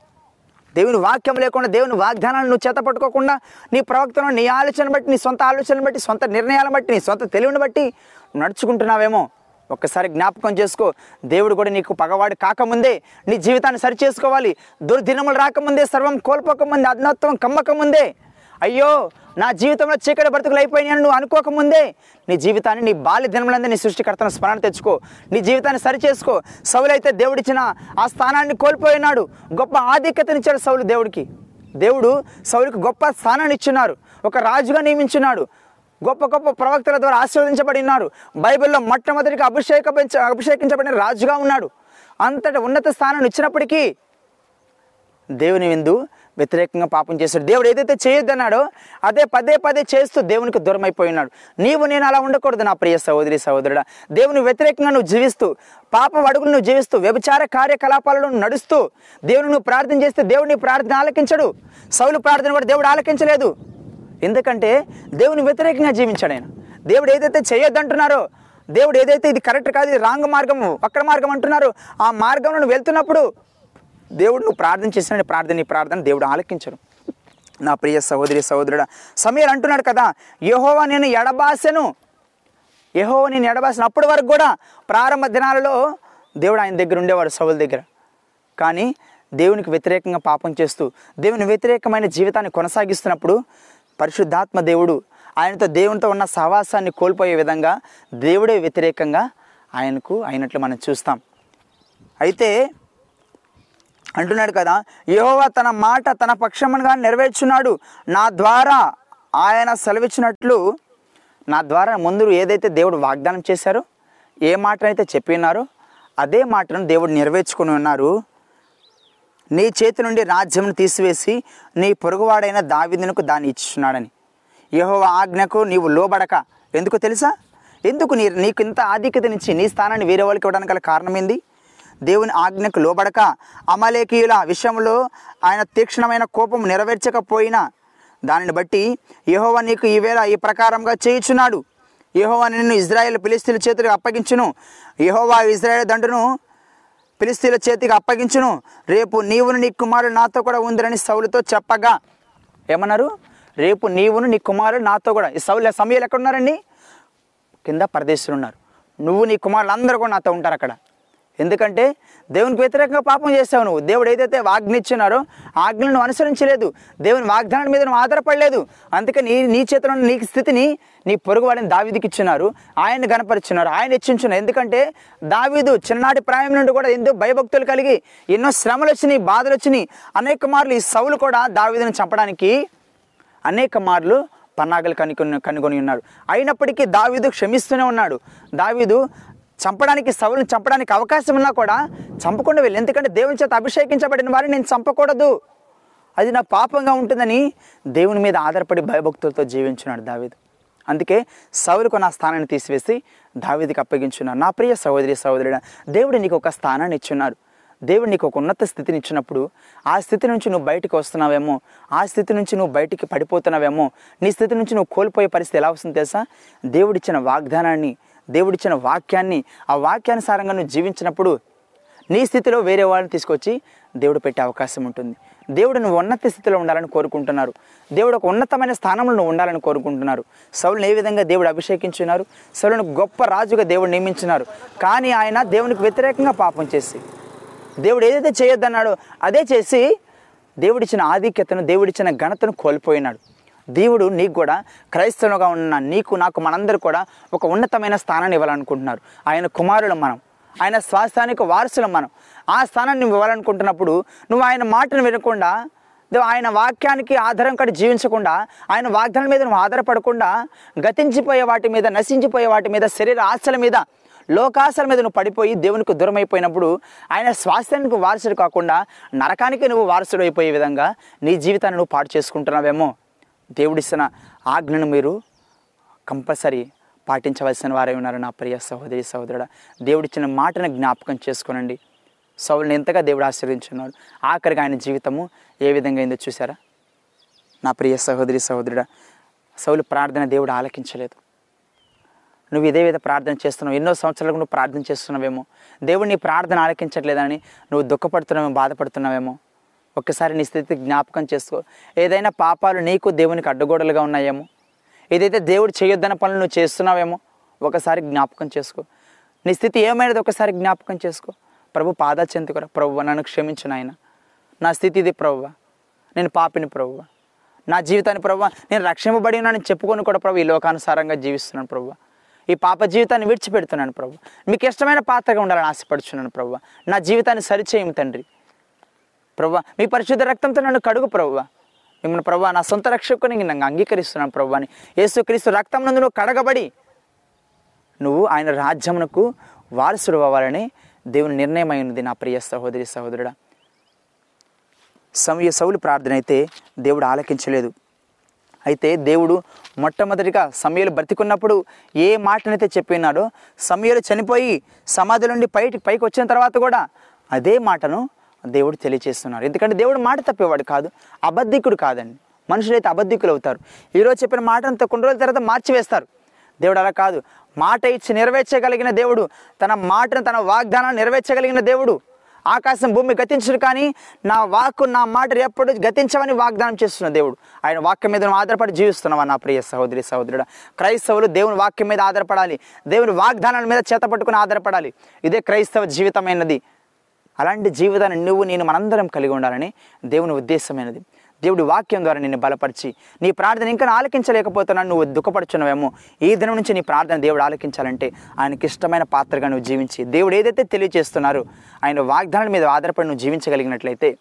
దేవుని వాక్యం లేకుండా దేవుని వాగ్దానాన్ని నువ్వు చేత పట్టుకోకుండా నీ ప్రవక్తను నీ ఆలోచన బట్టి నీ సొంత ఆలోచనను బట్టి సొంత నిర్ణయాలను బట్టి నీ సొంత తెలివిని బట్టి నడుచుకుంటున్నావేమో. ఒక్కసారి జ్ఞాపకం చేసుకో దేవుడు కూడా నీకు పగవాడు కాకముందే నీ జీవితాన్ని సరి చేసుకోవాలి దుర్దినములు రాకముందే సర్వం కోల్పోకముందే అజ్ఞత్వం కమ్మకముందే అయ్యో నా జీవితంలో చీకటి బ్రతుకులు అయిపోయినాయని నువ్వు అనుకోకముందే. నీ జీవితాన్ని నీ బాల్య దినములందే నీ సృష్టికర్తను స్మరణ తెచ్చుకో. నీ జీవితాన్ని సరి చేసుకో. సౌలైతే దేవుడిచ్చిన ఆ స్థానాన్ని కోల్పోయినాడు గొప్ప ఆధిక్యతనిచ్చాడు సౌలు దేవుడికి. దేవుడు సౌలుకి గొప్ప స్థానాన్ని ఇచ్చున్నారు. ఒక రాజుగా నియమించున్నాడు. గొప్ప గొప్ప ప్రవక్తల ద్వారా ఆశీర్వదించబడి ఉన్నారు బైబిల్లో మొట్టమొదటిగా అభిషేక అభిషేకించబడిన రాజుగా ఉన్నాడు. అంతటి ఉన్నత స్థానాన్ని ఇచ్చినప్పటికీ దేవుని విందు వ్యతిరేకంగా పాపం చేశాడు. దేవుడు ఏదైతే చేయొద్దన్నాడో అదే పదే పదే చేస్తూ దేవునికి దూరం అయిపోయినాడు నీవు నేను అలా ఉండకూడదు నా ప్రియ సహోదరి సహోదరుడా. దేవుని వ్యతిరేకంగా నువ్వు జీవిస్తూ పాపం అడుగులు నువ్వు జీవిస్తూ వ్యభిచార కార్యకలాపాలను నడుస్తూ దేవుని నువ్వు ప్రార్థన చేస్తే దేవుడిని ప్రార్థన ఆలకించడు. సౌలు ప్రార్థన కూడా దేవుడు ఆలకించలేదు. ఎందుకంటే దేవుని వ్యతిరేకంగా జీవించాడు ఆయన. దేవుడు ఏదైతే చేయొద్దంటున్నారో దేవుడు ఏదైతే ఇది కరెక్ట్ కాదు ఇది రాంగ్ మార్గము వక్ర మార్గం అంటున్నారో ఆ మార్గంలో నువ్వు వెళ్తున్నప్పుడు దేవుడు నువ్వు ప్రార్థన చేసిన ప్రార్థన నీ ప్రార్థన దేవుడు ఆలకించరు నా ప్రియ సహోదరి సహోదరుడా సమీర్ అంటున్నాడు కదా యహోవా నేను ఎడబాసెను. యహోవా నేను ఎడబాసిన. అప్పటి వరకు కూడా ప్రారంభ దినాలలో దేవుడు ఆయన దగ్గర ఉండేవాడు సౌల దగ్గర. కానీ దేవునికి వ్యతిరేకంగా పాపం చేస్తూ దేవుని వ్యతిరేకమైన జీవితాన్ని కొనసాగిస్తున్నప్పుడు పరిశుద్ధాత్మ దేవుడు ఆయనతో దేవునితో ఉన్న సహవాసాన్ని కోల్పోయే విధంగా దేవుడే వ్యతిరేకంగా ఆయనకు అయినట్లు మనం చూస్తాం. అయితే అంటున్నాడు కదా యహోవా తన మాట తన పక్షముగా నెరవేర్చున్నాడు. నా ద్వారా ఆయన సెలవిచ్చినట్లు నా ద్వారా ముందు ఏదైతే దేవుడు వాగ్దానం చేశారో ఏ మాటనైతే చెప్పినారో అదే మాటను దేవుడు నెరవేర్చుకుని ఉన్నారు. నీ చేతి నుండి రాజ్యంను తీసివేసి నీ పొరుగువాడైన దావిదునకు దాన్ని ఇచ్చున్నాడని యెహోవా ఆజ్ఞకు నీవు లోబడక. ఎందుకు తెలుసా? ఎందుకు నీ నీకు ఇంత ఆధిక్యతనిచ్చి నీ స్థానాన్ని వేరే వాళ్ళకి ఇవ్వడానికి గల కారణం ఏంది? దేవుని ఆజ్ఞకు లోబడక అమలేకీయుల విషయంలో ఆయన తీక్షణమైన కోపం నెరవేర్చకపోయినా దానిని బట్టి యహోవ నీకు ఈవేళ ఈ ప్రకారంగా చేయుచున్నాడు. యెహోవా నిన్ను ఇజ్రాయెల్ పిలిస్తీల చేతులకు అప్పగించును. యహోవా ఇజ్రాయెల్ దండును పిలిస్తీల చేతికి అప్పగించును. రేపు నీవును నీ కుమారుడు నాతో కూడా ఉందిరని సౌలుతో చెప్పగా ఏమన్నారు? రేపు నీవును నీ కుమారుడు నాతో కూడా ఈ సౌలు సమయాలు ఎక్కడ ఉన్నారండి కింద పరదేశులు ఉన్నారు. నువ్వు నీ కుమారులు అందరూ కూడా నాతో ఉంటారు అక్కడ. ఎందుకంటే దేవునికి వ్యతిరేకంగా పాపం చేసావు నువ్వు. దేవుడు ఏదైతే వాగ్నిచ్చినారో ఇచ్చినారో అనుసరించలేదు. దేవుని వాగ్దానం మీద నువ్వు ఆధారపడలేదు. అందుకే నీ నీ చేతిలో నీ స్థితిని నీ పొరుగు వాడిని దావీదికి ఇచ్చినారు. ఆయన్ని గనపరిచున్నారు ఆయన హెచ్చించున్నారు. ఎందుకంటే దావీదు చిన్ననాటి ప్రాయం నుండి కూడా ఎంతో భయభక్తులు కలిగి ఎన్నో శ్రమలు వచ్చినాయి బాధలు వచ్చినాయి అనేక మార్లు ఈ సౌలు కూడా దావీదుని చంపడానికి అనేక మార్లు పన్నాగలు కనుకొని కనుగొని ఉన్నాడు అయినప్పటికీ దావీదు క్షమిస్తూనే ఉన్నాడు. దావీదు చంపడానికి సౌలుని చంపడానికి అవకాశం ఉన్నా కూడా చంపకుండా వెళ్ళి. ఎందుకంటే దేవుని చేత అభిషేకించబడిన వారిని నేను చంపకూడదు. అది నా పాపంగా ఉంటుందని దేవుని మీద ఆధారపడి భయభక్తులతో జీవించున్నాడు దావీదు. అందుకే సౌలుకు నా స్థానాన్ని తీసివేసి దావీదికి అప్పగించున్నాను. నా ప్రియ సహోదరి సహోదరుడు దేవుడు నీకు ఒక స్థానాన్ని ఇచ్చున్నారు దేవుడు నీకు ఒక ఉన్నత స్థితిని ఇచ్చినప్పుడు ఆ స్థితి నుంచి నువ్వు బయటకు వస్తున్నావేమో ఆ స్థితి నుంచి నువ్వు బయటికి పడిపోతున్నావేమో నీ స్థితి నుంచి నువ్వు కోల్పోయే పరిస్థితి ఎలా వస్తుంది తెలుసా? దేవుడిచ్చిన వాగ్దానాన్ని దేవుడిచ్చిన వాక్యాన్ని ఆ వాక్యానుసారంగా నువ్వు జీవించినప్పుడు నీ స్థితిలో వేరే వాళ్ళని తీసుకొచ్చి దేవుడు పెట్టే అవకాశం ఉంటుంది. దేవుడు నువ్వు ఉన్నత స్థితిలో ఉండాలని కోరుకుంటున్నారు. దేవుడు ఒక ఉన్నతమైన స్థానంలో నువ్వు ఉండాలని కోరుకుంటున్నారు. సౌలను ఏ విధంగా దేవుడు అభిషేకించున్నారు సౌలను గొప్ప రాజుగా దేవుడు నియమించున్నారు కానీ ఆయన దేవునికి వ్యతిరేకంగా పాపం చేసి దేవుడు ఏదైతే చేయొద్దన్నాడో అదే చేసి దేవుడిచ్చిన ఆధిక్యతను దేవుడిచ్చిన ఘనతను కోల్పోయినాడు. దేవుడు నీకు కూడా క్రైస్తవులుగా ఉన్న నీకు నాకు మనందరూ కూడా ఒక ఉన్నతమైన స్థానాన్ని ఇవ్వాలనుకుంటున్నారు. ఆయన కుమారులు మనం. ఆయన స్వాస్థానికి వారసులు మనం. ఆ స్థానాన్ని నువ్వు ఇవ్వాలనుకుంటున్నప్పుడు నువ్వు ఆయన మాటను వినకుండా నువ్వు ఆయన వాక్యానికి ఆధారం కట్టి జీవించకుండా ఆయన వాగ్దానం మీద నువ్వు ఆధారపడకుండా గతించిపోయే వాటి మీద నశించిపోయే వాటి మీద శరీర ఆశల మీద లోకాశల మీద నువ్వు పడిపోయి దేవునికి దూరం అయిపోయినప్పుడు ఆయన స్వాస్థ్యానికి వారసుడు కాకుండా నరకానికి నువ్వు వారసుడు అయిపోయే విధంగా నీ జీవితాన్ని నువ్వు పాడు చేసుకుంటున్నావేమో. దేవుడిస్తున్న ఆజ్ఞను మీరు కంపల్సరీ పాటించవలసిన వారే ఉన్నారు నా ప్రియ సహోదరి సహోదరుడు. దేవుడిచ్చిన మాటను జ్ఞాపకం చేసుకోనండి. సౌలను ఎంతగా దేవుడు ఆశీర్వించున్నాడు ఆఖరికి ఆయన జీవితము ఏ విధంగా అయిందో చూసారా నా ప్రియ సహోదరి సహోదరుడా సౌలు ప్రార్థన దేవుడు ఆలకించలేదు. నువ్వు ఇదే విధ ప్రార్థన చేస్తున్నావు. ఎన్నో సంవత్సరాలకు నువ్వు ప్రార్థన చేస్తున్నావేమో. దేవుడు నీ ప్రార్థన ఆలకించట్లేదని నువ్వు దుఃఖపడుతున్నావేమో బాధపడుతున్నావేమో. ఒక్కసారి నీ స్థితి జ్ఞాపకం చేసుకో. ఏదైనా పాపాలు నీకు దేవునికి అడ్డగోడలుగా ఉన్నాయేమో? ఏదైతే దేవుడు చేయొద్దన్న పనులు నువ్వు చేస్తున్నావేమో? ఒకసారి జ్ఞాపకం చేసుకో. నీ స్థితి ఏమైనది ఒకసారి జ్ఞాపకం చేసుకో. ప్రభు పాదా చెందుకురా. ప్రభువ నన్ను క్షమించు నాయన. నా స్థితి ఇది ప్రభువ నేను పాపిని ప్రభువ నా జీవితాన్ని ప్రభువ నేను రక్షింపబడి ఉన్నానని చెప్పుకొని కూడా ప్రభు ఈ లోకానుసారంగా జీవిస్తున్నాను ప్రభువ ఈ పాప జీవితాన్ని విడిచిపెడుతున్నాను ప్రభు. మీకు ఇష్టమైన పాత్రగా ఉండాలని ఆశపడుచున్నాను ప్రభు. నా జీవితాన్ని సరిచేయము తండ్రి. ప్రభు మీ పరిశుద్ధ రక్తంతో నన్ను కడుగు ప్రభు మిమ్మల్ని ప్రభు నా సొంత రక్షకుని నన్ను అంగీకరిస్తున్నాను ప్రభు యేసుక్రీస్తు రక్తం నందు నువ్వు కడగబడి నువ్వు ఆయన రాజ్యమునకు వారసుడు అవ్వాలని దేవుని నిర్ణయం అయినది నా ప్రియ సహోదరి సహోదరుడా. సమయ సౌలు ప్రార్థన అయితే దేవుడు ఆలకించలేదు. అయితే దేవుడు మొట్టమొదటిగా సమయలు బ్రతికున్నప్పుడు ఏ మాటనైతే చెప్పినాడో సమయలు చనిపోయి సమాధి నుండి పైకి పైకి వచ్చిన తర్వాత కూడా అదే మాటను దేవుడు తెలియచేస్తున్నారు. ఎందుకంటే దేవుడు మాట తప్పేవాడు కాదు అబద్ధికుడు కాదండి. మనుషులైతే అబద్ధికులు అవుతారు ఈరోజు చెప్పిన మాటంతా కొన్ని రోజుల తర్వాత మార్చివేస్తారు. దేవుడు అలా కాదు. మాట ఇచ్చి నెరవేర్చగలిగిన దేవుడు తన మాటను తన వాగ్దానాన్ని నెరవేర్చగలిగిన దేవుడు. ఆకాశం భూమి గతించడు కానీ నా వాక్కు నా మాట ఎప్పుడు గతించవని వాగ్దానం చేస్తున్న దేవుడు. ఆయన వాక్యం మీద ఆధారపడి జీవిస్తున్నావా నా ప్రియ సహోదరి సహోదరుడు? క్రైస్తవులు దేవుని వాక్యం మీద ఆధారపడాలి. దేవుని వాగ్దానాల మీద చేత పట్టుకుని ఆధారపడాలి. ఇదే క్రైస్తవ జీవితమైనది. అలాంటి జీవితాన్ని నువ్వు నేను మనందరం కలిగి ఉండాలని దేవుని ఉద్దేశమైనది. దేవుడి వాక్యం ద్వారా నిన్ను బలపరిచి నీ ప్రార్థన ఇంకా ఆలకించలేకపోతున్నాను నువ్వు దుఃఖపడుచున్నావేమో. ఈ దినం నుంచి నీ ప్రార్థన దేవుడు ఆలకించాలంటే ఆయనకి ఇష్టమైన పాత్రగా నువ్వు జీవించి దేవుడు ఏదైతే తెలియజేస్తున్నారో ఆయన వాగ్దానం మీద ఆధారపడి నువ్వు జీవించగలిగినట్లయితే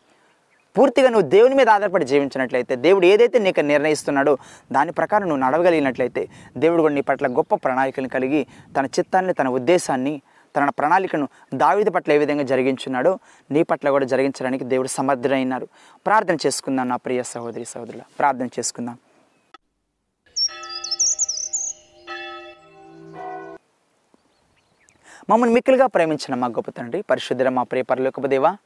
పూర్తిగా నువ్వు దేవుని మీద ఆధారపడి జీవించినట్లయితే దేవుడు ఏదైతే నీకు నిర్ణయిస్తున్నాడో దాని ప్రకారం నువ్వు నడవగలిగినట్లయితే దేవుడు కూడా నీ పట్ల గొప్ప ప్రణాళికలను కలిగి తన చిత్తాన్ని తన ఉద్దేశాన్ని తన ప్రణాళికను దావిది పట్ల ఏ విధంగా జరిగించున్నాడో నీ పట్ల కూడా జరిగించడానికి దేవుడు సమర్థుడైనారు. ప్రార్థన చేసుకుందాం నా ప్రియ సహోదరి సహోదరుల ప్రార్థన చేసుకుందాం. మమ్మల్ని మిక్కులుగా ప్రేమించిన మా గొప్ప తండ్రి పరిశుద్ధుల మా ప్రియ పరలోకపదేవా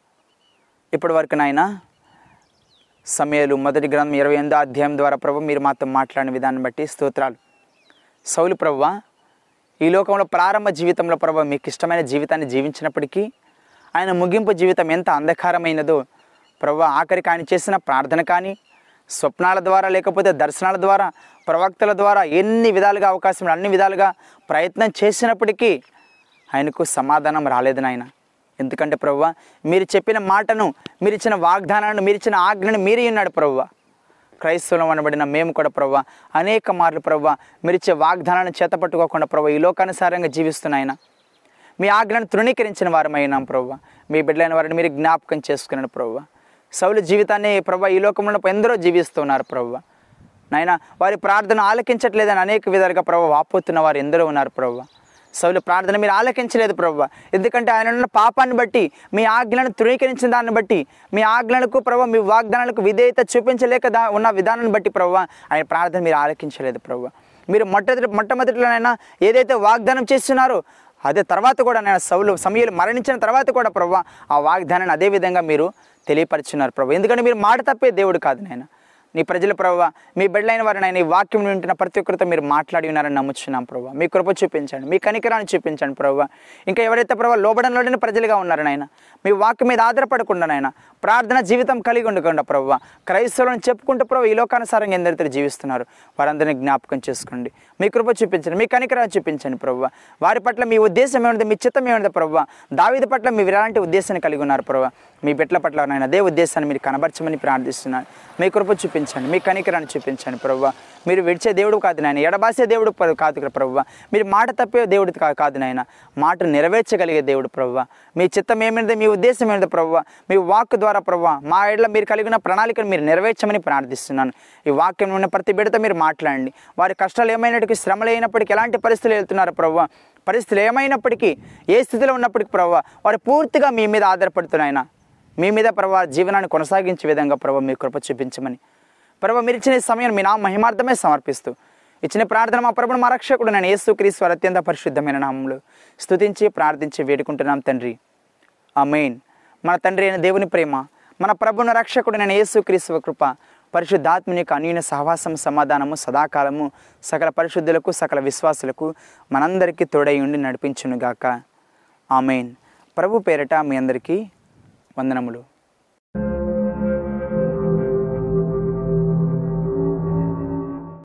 ఇప్పటి వరకు నాయన సమయాలు మొదటి గ్రంథం ఇరవై ఎనిమిదో అధ్యాయం ద్వారా ప్రభు మీరు మాతో మాట్లాడిన విధానం బట్టి స్తోత్రాలు. సౌలు ప్రభువా ఈ లోకంలో ప్రారంభ జీవితంలో ప్రభు మీకు ఇష్టమైన జీవితాన్ని జీవించినప్పటికీ ఆయన ముగింపు జీవితం ఎంత అంధకారమైనదో ప్రభు ఆఖరికి ఆయన చేసిన ప్రార్థన కానీ స్వప్నాల ద్వారా లేకపోతే దర్శనాల ద్వారా ప్రవక్తల ద్వారా ఎన్ని విధాలుగా అవకాశం అన్ని విధాలుగా ప్రయత్నం చేసినప్పటికీ ఆయనకు సమాధానం రాలేదు నాయన. ఎందుకంటే ప్రభువ మీరు చెప్పిన మాటను మీరు ఇచ్చిన వాగ్దానాన్ని మీరు ఇచ్చిన ఆజ్ఞను మీరే ఉన్నాడు ప్రభువ క్రైస్తవులం అనబడిన మేము కూడా ప్రవ్వ అనేక మార్లు ప్రవ్వ మీరిచ్చే వాగ్దానాన్ని చేతపట్టుకోకుండా ప్రవ్వ ఈ లోకానుసారంగా జీవిస్తున్నాయన మీ ఆజ్ఞను తృణీకరించిన వారమైనాం ప్రవ్వ. మీ బిడ్డలైన వారిని మీరు జ్ఞాపకం చేసుకున్నాను ప్రవ్వ. సౌలు జీవితాన్ని ప్రవ్వ ఈ లోకంలో ఎందరో జీవిస్తున్నారు ప్రవ్వ. నాయన వారి ప్రార్థన ఆలకించట్లేదని అనేక విధాలుగా ప్రభావ వాపోతున్న వారు ఎందరో ఉన్నారు ప్రభావ సౌలు ప్రార్థన మీరు ఆలకించలేదు ప్రభు. ఎందుకంటే ఆయన ఉన్న పాపాన్ని బట్టి మీ ఆజ్ఞలను తృణీకరించిన దాన్ని బట్టి మీ ఆజ్ఞలకు ప్రభు మీ వాగ్దానాలకు విధేయత చూపించలేక దా ఉన్న విధానాన్ని బట్టి ప్రభు ఆయన ప్రార్థన మీరు ఆలకించలేదు ప్రభు. మీరు మొట్టమొదటి మొట్టమొదటిలోనైనా ఏదైతే వాగ్దానం చేస్తున్నారో అదే తర్వాత కూడా నేను సౌలు సమయాలు మరణించిన తర్వాత కూడా ప్రభు ఆ వాగ్దానాన్ని అదే విధంగా మీరు తెలియపరుచున్నారు ప్రభు. ఎందుకంటే మీరు మాట తప్పే దేవుడు కాదు నాయన. నీ ప్రజల ప్రభావ మీ బిడ్డలైన వారిని ఆయన ఈ వాక్యం వింటున్న ప్రతి ఒక్కరితో మీరు మాట్లాడి ఉన్నారని నమ్ముచున్నాం ప్రభావ మీ కృప చూపించండి మీ కనికరాన్ని చూపించండి ప్రభావ ఇంకా ఎవరైతే ప్రభావ లోబడంలోని ప్రజలుగా ఉన్నారు నాయన మీ వాక్యం మీద ఆధారపడకుండా నాయన ప్రార్థన జీవితం కలిగి ఉండకుండా ప్రభావ క్రైస్తవులను చెప్పుకుంటూ ప్రభావ ఈ లోకానుసారంగా ఎందరితో జీవిస్తున్నారు వారందరినీ జ్ఞాపకం చేసుకోండి. మీ కృప చూపించండి మీ కనికరాన్ని చూపించండి ప్రభావ వారి పట్ల మీ ఉద్దేశం ఏమిటి మీ చిత్తం ఏమిటి ప్రభావ దావిది పట్ల మీరు ఎలాంటి ఉద్దేశాన్ని కలిగి ఉన్నారు ప్రభావ మీ బిడ్డల పట్ల నాయన అదే ఉద్దేశాన్ని మీరు కనబరచమని ప్రార్థిస్తున్నాను. మీ కృప చూపించండి. మీ కనికరాన్ని చూపించండి ప్రభు మీరు విడిచే దేవుడు కాదు నాయన. ఎడబాసే దేవుడు కాదు ప్రభు మీరు మాట తప్పే దేవుడు కాదు నాయన. మాట నెరవేర్చగలిగే దేవుడు ప్రభావ. మీ చిత్తం ఏమైనది మీ ఉద్దేశం ఏమిటి ప్రభు మీ వాక్ ద్వారా ప్రభు మా ఏళ్ళ మీరు కలిగిన ప్రణాళికను మీరు నెరవేర్చమని ప్రార్థిస్తున్నాను. ఈ వాక్యం ఉన్న ప్రతి బిడ్డతో మీరు మాట్లాడండి. వారి కష్టాలు ఏమైనప్పటికీ శ్రమలు అయినప్పటికీ ఎలాంటి పరిస్థితులు వెళ్తున్నారు ప్రభావ? పరిస్థితులు ఏమైనప్పటికీ ఏ స్థితిలో ఉన్నప్పటికీ ప్రభు వారు పూర్తిగా మీ మీద ఆధారపడుతున్నాయన మీ మీద ప్రభావ జీవనాన్ని కొనసాగించే విధంగా ప్రభావ మీ కృప చూపించమని ప్రభు మీరు ఇచ్చిన సమయం మీ నా మహిమార్థమే సమర్పిస్తూ ఇచ్చిన ప్రార్థన మా ప్రభుడు మా రక్షకుడు నేను యేసు అత్యంత పరిశుద్ధమైన నామంలో స్తుతించి ప్రార్థించి వేడుకుంటున్నాం తండ్రి. ఆమెన్. మన తండ్రి అయిన దేవుని ప్రేమ మన ప్రభుని రక్షకుడు నేను యేసు కృప పరిశుద్ధాత్మని యొక్క అన్యూన సహవాసం సమాధానము సదాకాలము సకల పరిశుద్ధులకు సకల విశ్వాసులకు మనందరికీ తోడై ఉండి నడిపించునుగాక. ఆమెన్. ప్రభు పేరట మీ అందరికీ వందనములు.